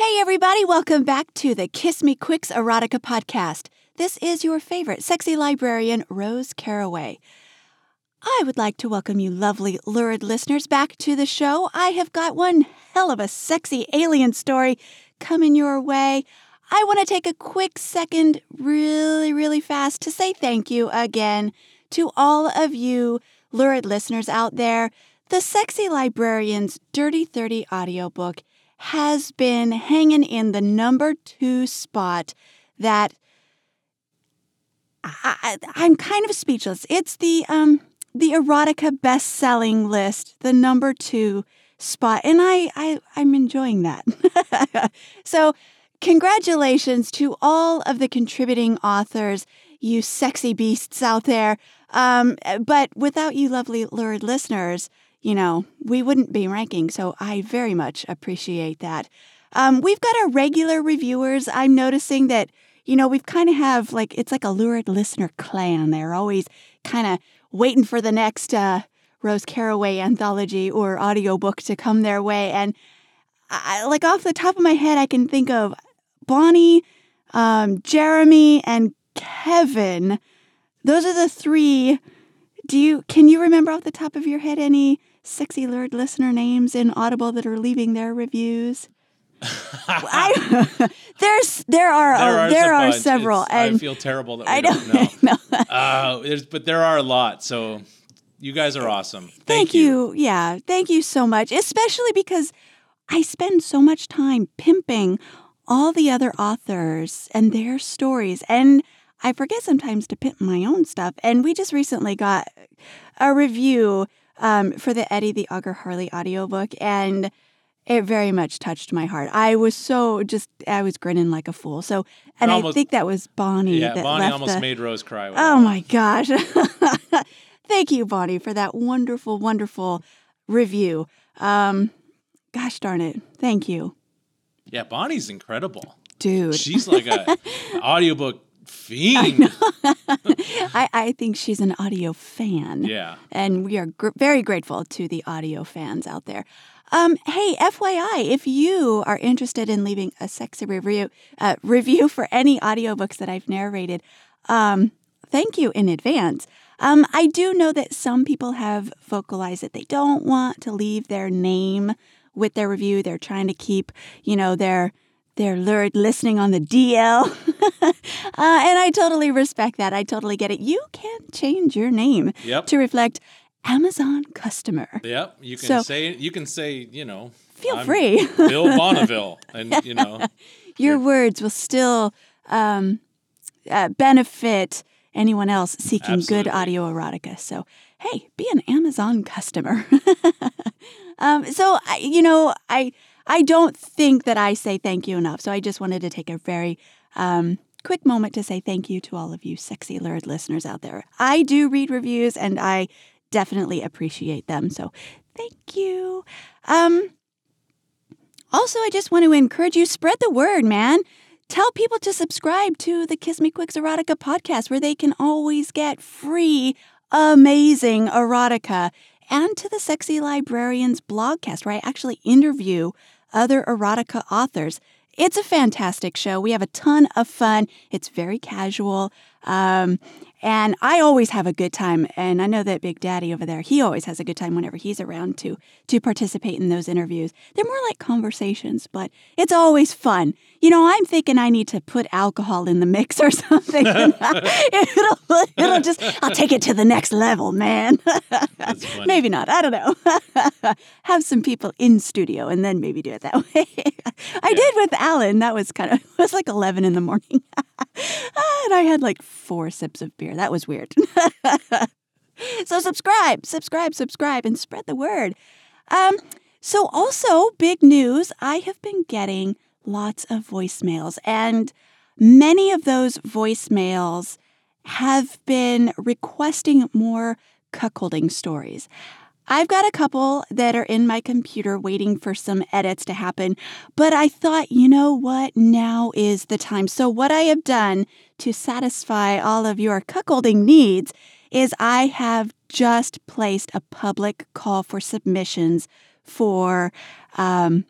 Hey, everybody, welcome back to the Kiss Me Quicks Erotica podcast. This is your favorite sexy librarian, Rose Caraway. I would like to welcome you, lovely, lurid listeners, back to the show. I have got one hell of a sexy alien story coming your way. I want to take a quick second, really, really fast, to say thank you again to all of you, lurid listeners out there. The Sexy Librarian's Dirty 30 audiobook has been hanging in the number two spot that I, am kind of speechless. It's the um the erotica best-selling list, the number two spot, and I, I I'm enjoying that. so congratulations to all of the contributing authors, you sexy beasts out there. Um, but without you lovely lurid listeners, you know, we wouldn't be ranking. So I very much appreciate that. Um, we've got our regular reviewers. I'm noticing that, you know, we've kind of have like, it's like a lurid listener clan. They're always kind of waiting for the next uh, Rose Caraway anthology or audiobook to come their way. And I, like off the top of my head, I can think of Bonnie, um, Jeremy, and Kevin. Those are the three. Do you can you remember off the top of your head any sexy lurid listener names in Audible that are leaving their reviews? I, there's there are there oh, are, there are several, It's- and I feel terrible that we I don't don't know. know. uh, there's, but there are a lot. So you guys are awesome. Thank, Thank you. Yeah, thank you so much, especially because I spend so much time pimping all the other authors and their stories. And I forget sometimes to pimp my own stuff. And we just recently got a review um, for the Eddie the Auger Harley audiobook. And it very much touched my heart. I was so just, I was grinning like a fool. So, and I think that was Bonnie. Yeah, Bonnie almost the- made Rose cry. Oh my gosh. Thank you, Bonnie, for that wonderful, wonderful review. Um, gosh darn it. Thank you. Yeah, Bonnie's incredible. dude. She's like a audiobook fiend. I, I think she's an audio fan. Yeah. And we are gr- very grateful to the audio fans out there. Um, hey, FYI, if you are interested in leaving a sexy review uh, review for any audiobooks that I've narrated, um, thank you in advance. Um, I do know that some people have vocalized that they don't want to leave their name with their review. They're trying to keep, you know, their their lurid listening on the DL. uh, and I totally respect that. I totally get it. You can change your name Yep. to reflect Amazon customer. Yep. You can So- say you can say you know. Feel I'm free. Bill Bonneville, and you know. Your words will still um, uh, benefit anyone else seeking good audio erotica. So, hey, be an Amazon customer. um, so, I, you know, I I don't think that I say thank you enough. So, I just wanted to take a very um, quick moment to say thank you to all of you sexy lurid listeners out there. I do read reviews, and I definitely appreciate them. So, thank you. Um, also, I just want to encourage you spread the word, man. Tell people to subscribe to the Kiss Me Quicks Erotica podcast where they can always get free, amazing erotica, and to the Sexy Librarians blogcast where I actually interview other erotica authors. It's a fantastic show. We have a ton of fun. It's very casual. Um, and I always have a good time. And I know that Big Daddy over there, he always has a good time whenever he's around to to participate in those interviews. They're more like conversations, but it's always fun. You know, I'm thinking I need to put alcohol in the mix or something. it'll, it'll just, I'll take it to the next level, man. Maybe not. I don't know. Have some people in studio and then maybe do it that way. I did with Alan. That was kind of, it was like 11 in the morning. and I had like four sips of beer. That was weird. so subscribe, subscribe, subscribe, and spread the word. Um, so also big news. I have been getting lots of voicemails, and many of those voicemails have been requesting more cuckolding stories. I've got a couple that are in my computer waiting for some edits to happen, but I thought, you know what? Now is the time. So, what I have done to satisfy all of your cuckolding needs is I have just placed a public call for submissions for um,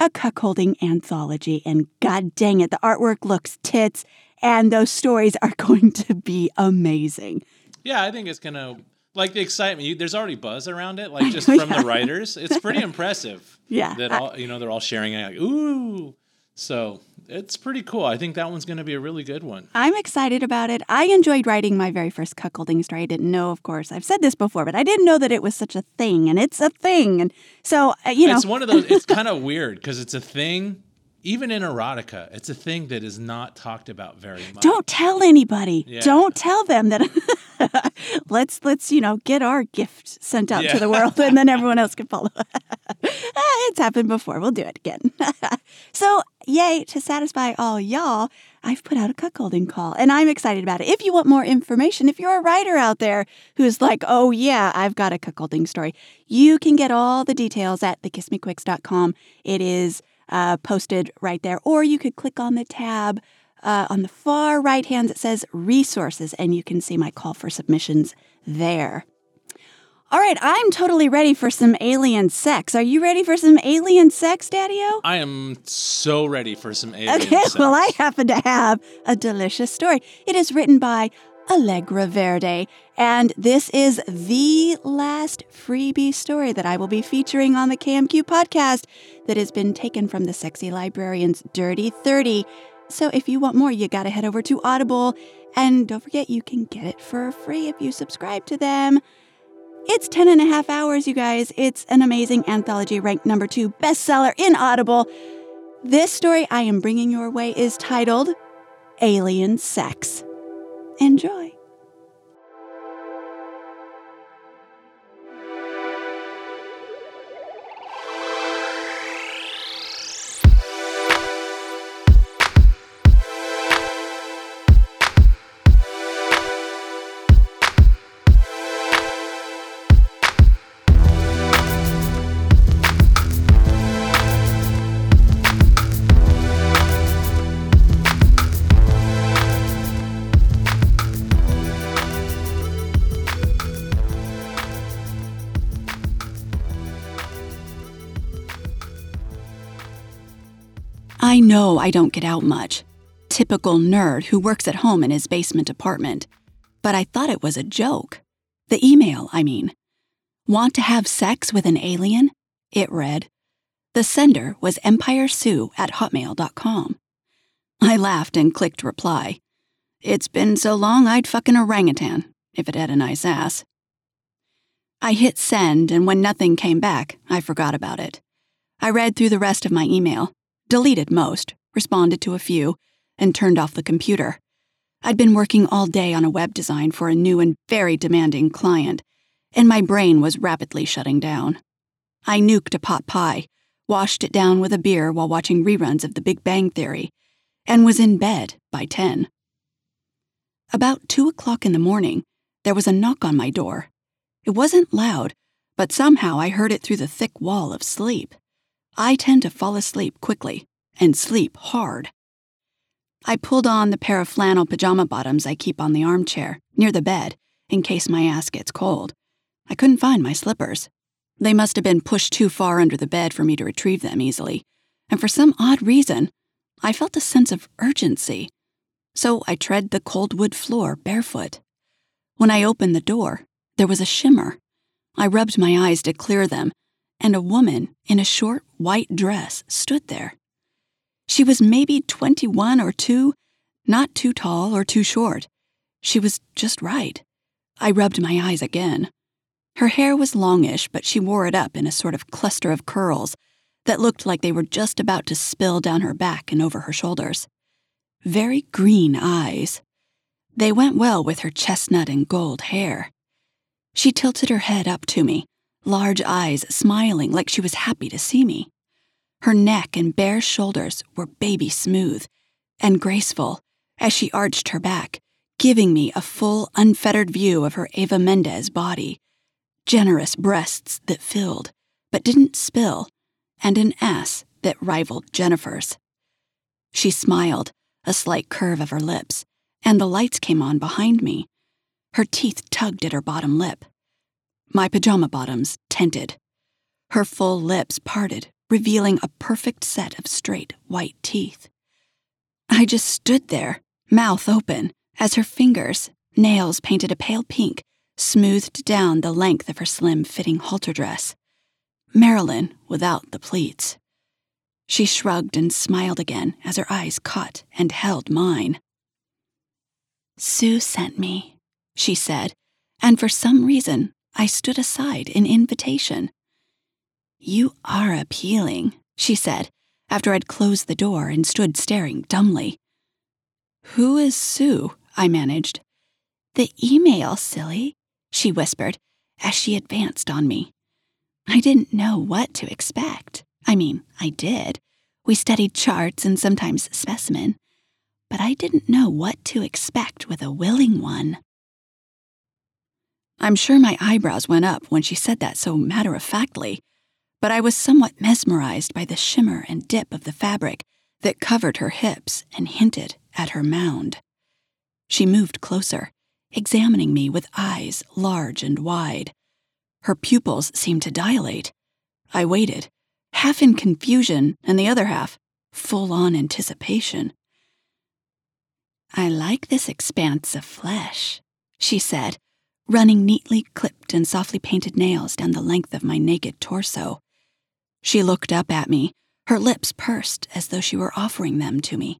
a cuckolding anthology. And god dang it, the artwork looks tits, and those stories are going to be amazing. Yeah, I think it's gonna like the excitement. You, there's already buzz around it, like just from the writers. It's pretty impressive. Yeah, that all you know they're all sharing it. Like, ooh, so it's pretty cool. I think that one's going to be a really good one. I'm excited about it. I enjoyed writing my very first cuckolding story. I didn't know, of course. I've said this before, but I didn't know that it was such a thing, and it's a thing. And so, uh, you know, it's one of those. It's kind of weird because it's a thing. Even in erotica, it's a thing that is not talked about very much. Don't tell anybody. Yeah. Don't tell them that. let's let's you know get our gift sent out yeah. to the world, and then everyone else can follow. Ah, it's happened before. We'll do it again. so yay to satisfy all y'all. I've put out a cuckolding call and I'm excited about it. If you want more information, if you're a writer out there who's like, oh yeah, I've got a cuckolding story, you can get all the details at thekissmequicks.com. It is uh, posted right there. Or you could click on the tab uh, on the far right hand that says resources and you can see my call for submissions there. All right, I'm totally ready for some alien sex. Are you ready for some alien sex, Daddy O? I am so ready for some alien okay, sex. well, I happen to have a delicious story. It is written by Alegra Verde, and this is the last freebie story that I will be featuring on the KMQ podcast that has been taken from the Sexy Librarian's Dirty 30. So if you want more, you got to head over to Audible. And don't forget, you can get it for free if you subscribe to them. It's 10 and a half hours, you guys. It's an amazing anthology ranked number two bestseller in Audible. This story I am bringing your way is titled Alien Sex. Enjoy. Know I don't get out much. Typical nerd who works at home in his basement apartment. But I thought it was a joke. The email, I mean. Want to have sex with an alien? It read. The sender was empiresue at hotmail.com. I laughed and clicked reply. It's been so long I'd fuck an orangutan, if it had a nice ass. I hit send, and when nothing came back, I forgot about it. I read through the rest of my email deleted most, responded to a few, and turned off the computer. I'd been working all day on a web design for a new and very demanding client, and my brain was rapidly shutting down. I nuked a pot pie, washed it down with a beer while watching reruns of The Big Bang Theory, and was in bed by 10. About 2 o'clock in the morning, there was a knock on my door. It wasn't loud, but somehow I heard it through the thick wall of sleep. I tend to fall asleep quickly and sleep hard. I pulled on the pair of flannel pajama bottoms I keep on the armchair near the bed in case my ass gets cold. I couldn't find my slippers. They must have been pushed too far under the bed for me to retrieve them easily, and for some odd reason, I felt a sense of urgency. So I tread the cold wood floor barefoot. When I opened the door, there was a shimmer. I rubbed my eyes to clear them and a woman in a short white dress stood there. She was maybe 21 or 2, not too tall or too short. She was just right. I rubbed my eyes again. Her hair was longish, but she wore it up in a sort of cluster of curls that looked like they were just about to spill down her back and over her shoulders. Very green eyes. They went well with her chestnut and gold hair. She tilted her head up to me, large eyes smiling like she was happy to see me. Her neck and bare shoulders were baby smooth and graceful as she arched her back, giving me a full, unfettered view of her Eva Mendes body, generous breasts that filled but didn't spill, and an ass that rivaled Jennifer's. She smiled, a slight curve of her lips, and the lights came on behind me. Her teeth tugged at her bottom lip my pajama bottoms tented. Her full lips parted revealing a perfect set of straight white teeth. I just stood there, mouth open, as her fingers, nails painted a pale pink, smoothed down the length of her slim fitting halter dress. Marilyn without the pleats. She shrugged and smiled again as her eyes caught and held mine. Sue sent me, she said, and for some reason I stood aside in invitation. You are appealing, she said, after I'd closed the door and stood staring dumbly. Who is Sue? I managed. The email, silly, she whispered as she advanced on me. I didn't know what to expect. I mean, I did. We studied charts and sometimes specimen, but I didn't know what to expect with a willing one. I'm sure my eyebrows went up when she said that so matter of factly, but I was somewhat mesmerized by the shimmer and dip of the fabric that covered her hips and hinted at her mound. She moved closer, examining me with eyes large and wide. Her pupils seemed to dilate. I waited, half in confusion and the other half full on anticipation. I like this expanse of flesh, she said, running neatly clipped and softly painted nails down the length of my naked torso. She looked up at me, her lips pursed as though she were offering them to me.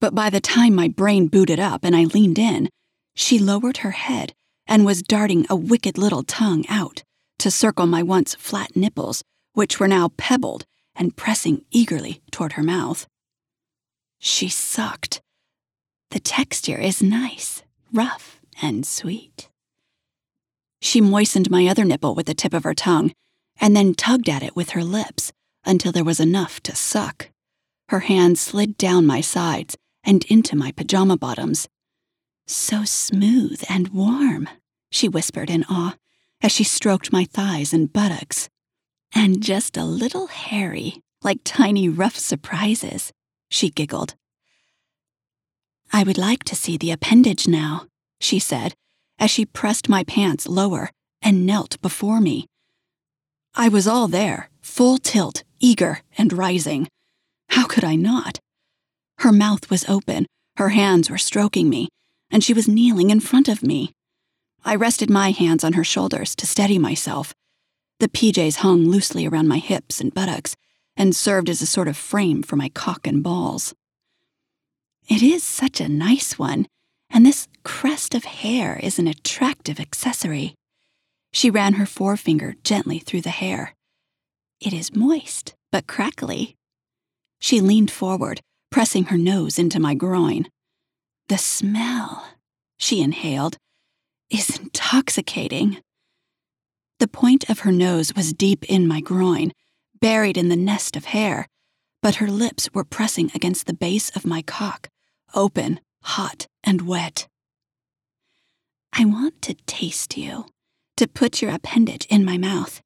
But by the time my brain booted up and I leaned in, she lowered her head and was darting a wicked little tongue out to circle my once flat nipples, which were now pebbled and pressing eagerly toward her mouth. She sucked. The texture is nice, rough, and sweet. She moistened my other nipple with the tip of her tongue and then tugged at it with her lips until there was enough to suck. Her hand slid down my sides and into my pajama bottoms. So smooth and warm, she whispered in awe as she stroked my thighs and buttocks. And just a little hairy, like tiny rough surprises, she giggled. I would like to see the appendage now, she said, as she pressed my pants lower and knelt before me. I was all there, full tilt, eager and rising. How could I not? Her mouth was open, her hands were stroking me, and she was kneeling in front of me. I rested my hands on her shoulders to steady myself. The PJs hung loosely around my hips and buttocks and served as a sort of frame for my cock and balls. It is such a nice one, and this crest of hair is an attractive accessory. She ran her forefinger gently through the hair. It is moist, but crackly. She leaned forward, pressing her nose into my groin. The smell, she inhaled, is intoxicating. The point of her nose was deep in my groin, buried in the nest of hair, but her lips were pressing against the base of my cock, open, hot, and wet. I want to taste you, to put your appendage in my mouth,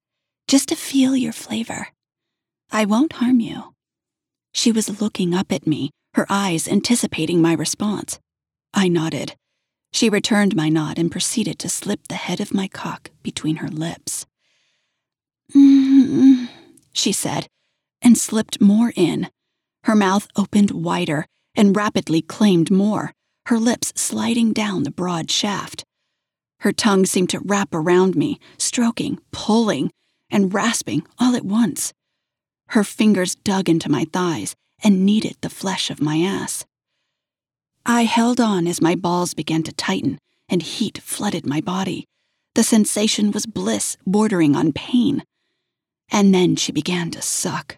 just to feel your flavor. I won't harm you. She was looking up at me, her eyes anticipating my response. I nodded. She returned my nod and proceeded to slip the head of my cock between her lips. Mm-hmm, she said, and slipped more in. Her mouth opened wider and rapidly claimed more, her lips sliding down the broad shaft. Her tongue seemed to wrap around me, stroking, pulling, and rasping all at once. Her fingers dug into my thighs and kneaded the flesh of my ass. I held on as my balls began to tighten and heat flooded my body. The sensation was bliss bordering on pain. And then she began to suck.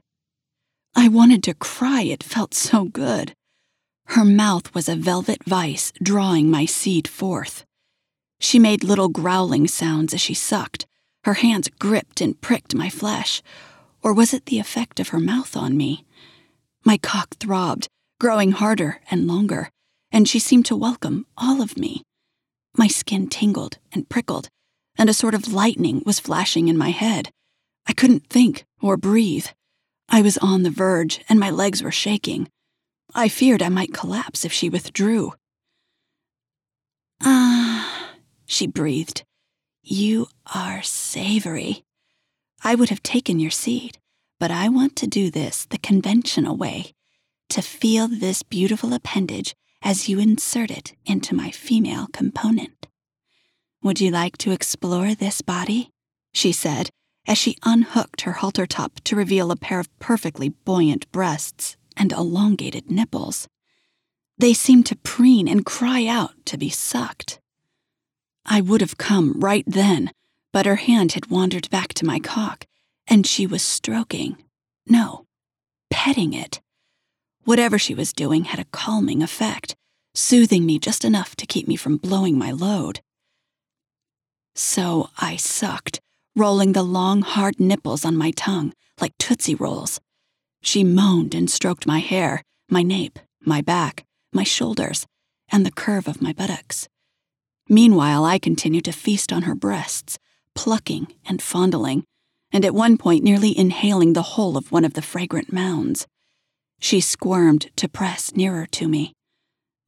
I wanted to cry, it felt so good. Her mouth was a velvet vice drawing my seed forth. She made little growling sounds as she sucked. Her hands gripped and pricked my flesh. Or was it the effect of her mouth on me? My cock throbbed, growing harder and longer, and she seemed to welcome all of me. My skin tingled and prickled, and a sort of lightning was flashing in my head. I couldn't think or breathe. I was on the verge, and my legs were shaking. I feared I might collapse if she withdrew. Ah she breathed. You are savory. I would have taken your seed, But I want to do this the conventional way to feel this beautiful appendage as you insert it into my female component. Would you like to explore this body? She said as she unhooked her halter top to reveal a pair of perfectly buoyant breasts and elongated nipples. They seemed to preen and cry out to be sucked. I would have come right then, but her hand had wandered back to my cock, and she was stroking, no, petting it. Whatever she was doing had a calming effect, soothing me just enough to keep me from blowing my load. So I sucked, rolling the long, hard nipples on my tongue like Tootsie Rolls. She moaned and stroked my hair, my nape, my back, my shoulders, and the curve of my buttocks. Meanwhile, I continued to feast on her breasts, plucking and fondling, and at one point nearly inhaling the whole of one of the fragrant mounds. She squirmed to press nearer to me.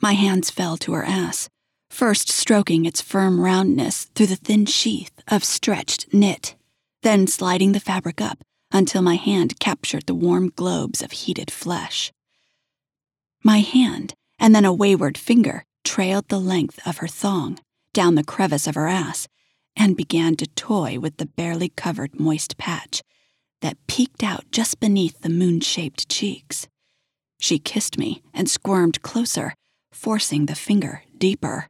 My hands fell to her ass, first stroking its firm roundness through the thin sheath of stretched knit, then sliding the fabric up until my hand captured the warm globes of heated flesh. My hand, and then a wayward finger, trailed the length of her thong down the crevice of her ass and began to toy with the barely covered moist patch that peeked out just beneath the moon shaped cheeks. She kissed me and squirmed closer, forcing the finger deeper.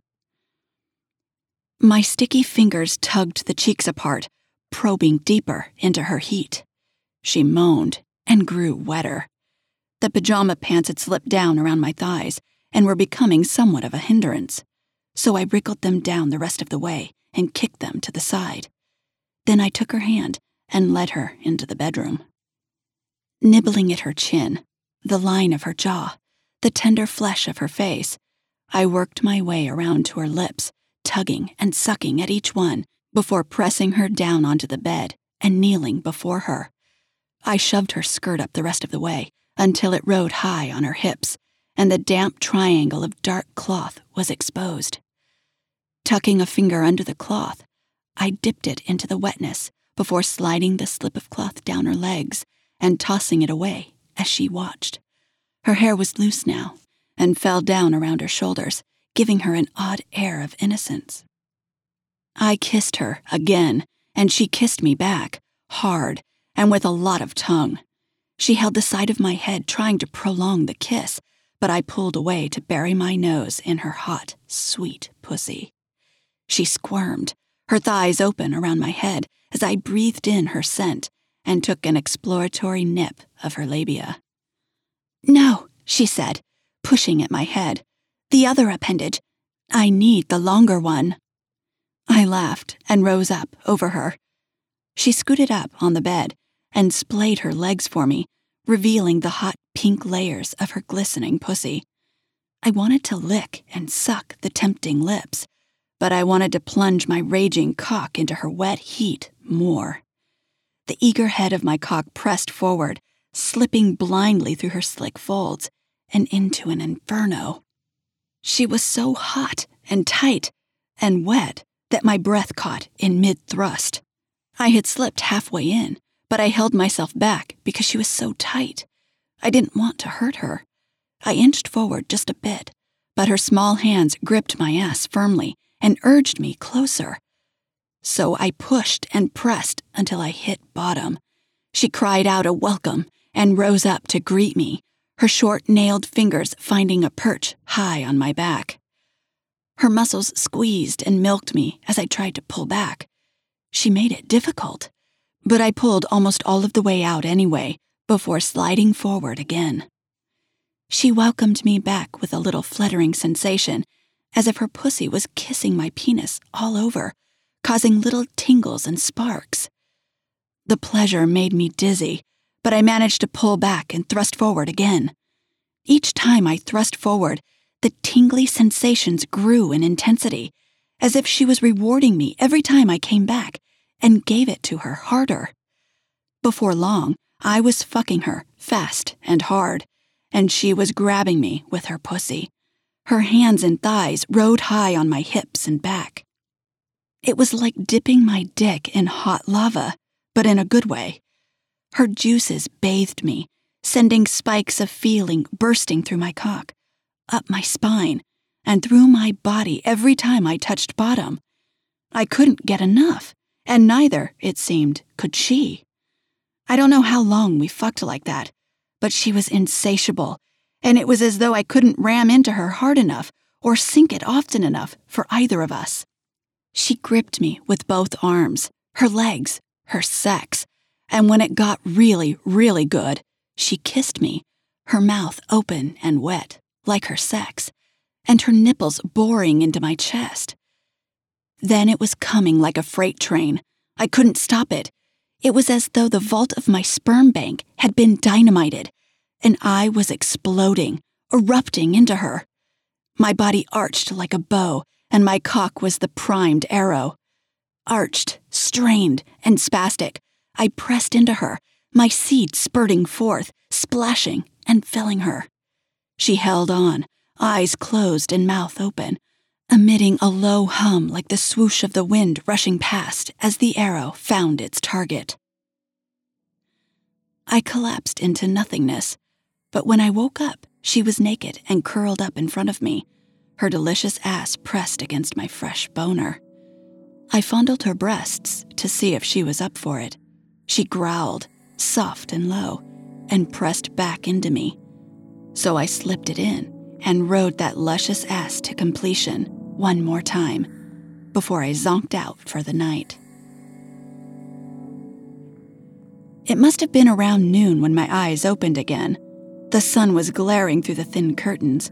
My sticky fingers tugged the cheeks apart, probing deeper into her heat. She moaned and grew wetter. The pajama pants had slipped down around my thighs and were becoming somewhat of a hindrance, so I wriggled them down the rest of the way and kicked them to the side. Then I took her hand and led her into the bedroom. Nibbling at her chin, the line of her jaw, the tender flesh of her face, I worked my way around to her lips, tugging and sucking at each one before pressing her down onto the bed and kneeling before her. I shoved her skirt up the rest of the way until it rode high on her hips, and the damp triangle of dark cloth was exposed. Tucking a finger under the cloth, I dipped it into the wetness before sliding the slip of cloth down her legs and tossing it away as she watched. Her hair was loose now and fell down around her shoulders, giving her an odd air of innocence. I kissed her again, and she kissed me back, hard and with a lot of tongue. She held the side of my head, trying to prolong the kiss, but I pulled away to bury my nose in her hot, sweet pussy. She squirmed, her thighs open around my head as I breathed in her scent and took an exploratory nip of her labia. No, she said, pushing at my head. The other appendage. I need the longer one. I laughed and rose up over her. She scooted up on the bed and splayed her legs for me, revealing the hot pink layers of her glistening pussy. I wanted to lick and suck the tempting lips, but I wanted to plunge my raging cock into her wet heat more. The eager head of my cock pressed forward, slipping blindly through her slick folds and into an inferno. She was so hot and tight and wet that my breath caught in mid thrust. I had slipped halfway in, but I held myself back because she was so tight. I didn't want to hurt her. I inched forward just a bit, but her small hands gripped my ass firmly and urged me closer. So I pushed and pressed until I hit bottom. She cried out a welcome and rose up to greet me, her short nailed fingers finding a perch high on my back. Her muscles squeezed and milked me as I tried to pull back. She made it difficult, but I pulled almost all of the way out anyway before sliding forward again. She welcomed me back with a little fluttering sensation as if her pussy was kissing my penis all over, causing little tingles and sparks. The pleasure made me dizzy, but I managed to pull back and thrust forward again. Each time I thrust forward, the tingly sensations grew in intensity, as if she was rewarding me every time I came back and gave it to her harder. Before long, I was fucking her fast and hard, and she was grabbing me with her pussy. Her hands and thighs rode high on my hips and back. It was like dipping my dick in hot lava, but in a good way. Her juices bathed me, sending spikes of feeling bursting through my cock, up my spine, and through my body every time I touched bottom. I couldn't get enough, and neither, it seemed, could she. I don't know how long we fucked like that, but she was insatiable, and it was as though I couldn't ram into her hard enough or sink it often enough for either of us. She gripped me with both arms, her legs, her sex, and when it got really, really good, she kissed me, her mouth open and wet, like her sex, and her nipples boring into my chest. Then it was coming like a freight train. I couldn't stop it. It was as though the vault of my sperm bank had been dynamited, and I was exploding, erupting into her. My body arched like a bow, and my cock was the primed arrow. Arched, strained, and spastic, I pressed into her, my seed spurting forth, splashing and filling her. She held on, eyes closed and mouth open, emitting a low hum like the swoosh of the wind rushing past as the arrow found its target. I collapsed into nothingness, but when I woke up, she was naked and curled up in front of me, her delicious ass pressed against my fresh boner. I fondled her breasts to see if she was up for it. She growled, soft and low, and pressed back into me. So I slipped it in and rode that luscious ass to completion one more time before I zonked out for the night. It must have been around noon when my eyes opened again. The sun was glaring through the thin curtains.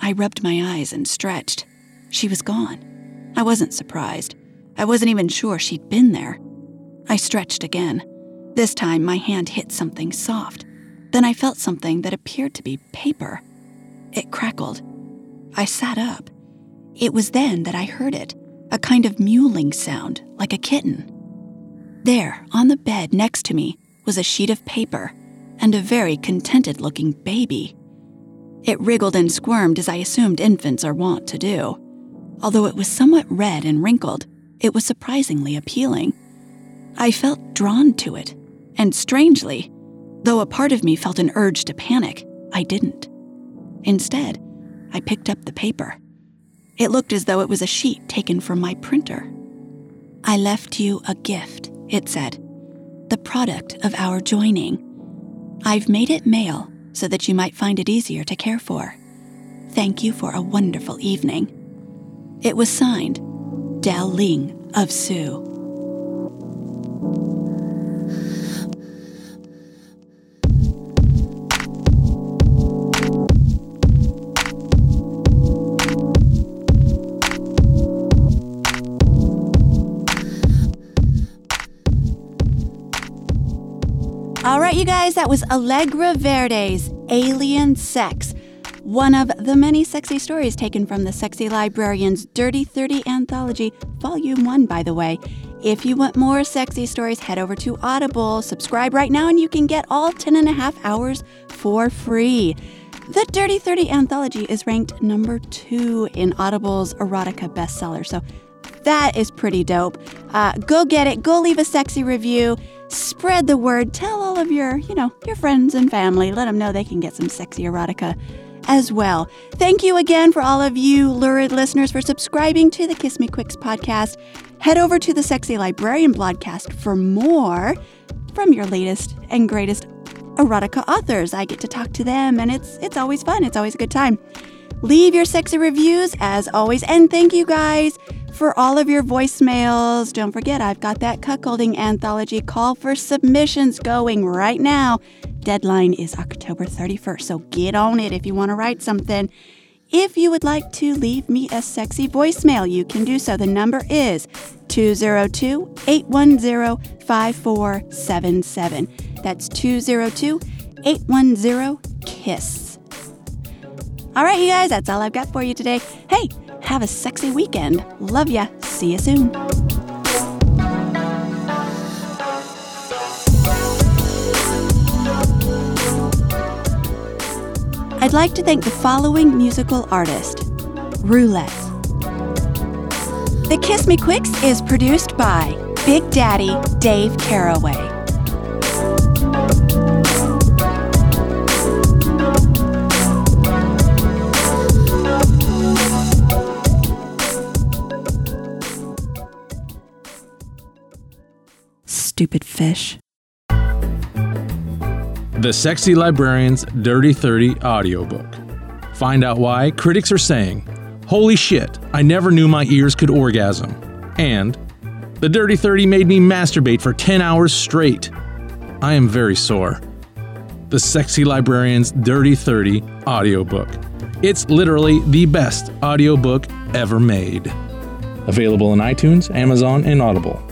I rubbed my eyes and stretched. She was gone. I wasn't surprised. I wasn't even sure she'd been there. I stretched again. This time my hand hit something soft. Then I felt something that appeared to be paper. It crackled. I sat up. It was then that I heard it a kind of mewling sound, like a kitten. There, on the bed next to me, was a sheet of paper and a very contented looking baby. It wriggled and squirmed as I assumed infants are wont to do. Although it was somewhat red and wrinkled, it was surprisingly appealing. I felt drawn to it, and strangely, though a part of me felt an urge to panic, I didn't. Instead, I picked up the paper. It looked as though it was a sheet taken from my printer. I left you a gift, it said, the product of our joining. I've made it mail so that you might find it easier to care for. Thank you for a wonderful evening. It was signed Dell Ling of Sue. Guys, that was Alegra Verde's Alien Sex, one of the many sexy stories taken from the Sexy Librarian's Dirty 30 Anthology, Volume 1, by the way. If you want more sexy stories, head over to Audible, subscribe right now, and you can get all 10 and a half hours for free. The Dirty 30 Anthology is ranked number two in Audible's erotica bestseller, so that is pretty dope. Uh, go get it, go leave a sexy review spread the word. Tell all of your, you know, your friends and family. Let them know they can get some sexy erotica as well. Thank you again for all of you lurid listeners for subscribing to the Kiss Me Quicks podcast. Head over to the Sexy Librarian podcast for more from your latest and greatest erotica authors. I get to talk to them and it's it's always fun. It's always a good time. Leave your sexy reviews as always and thank you guys for all of your voicemails. Don't forget, I've got that cuckolding anthology call for submissions going right now. Deadline is October 31st, so get on it if you want to write something. If you would like to leave me a sexy voicemail, you can do so. The number is 202 810 5477. That's 202 810 KISS. All right, you guys, that's all I've got for you today. Hey, have a sexy weekend. Love ya. See you soon. I'd like to thank the following musical artist Roulette. The Kiss Me Quicks is produced by Big Daddy Dave Caraway. Fish. The Sexy Librarian's Dirty 30 audiobook. Find out why critics are saying, Holy shit, I never knew my ears could orgasm. And, The Dirty 30 made me masturbate for 10 hours straight. I am very sore. The Sexy Librarian's Dirty 30 audiobook. It's literally the best audiobook ever made. Available in iTunes, Amazon, and Audible.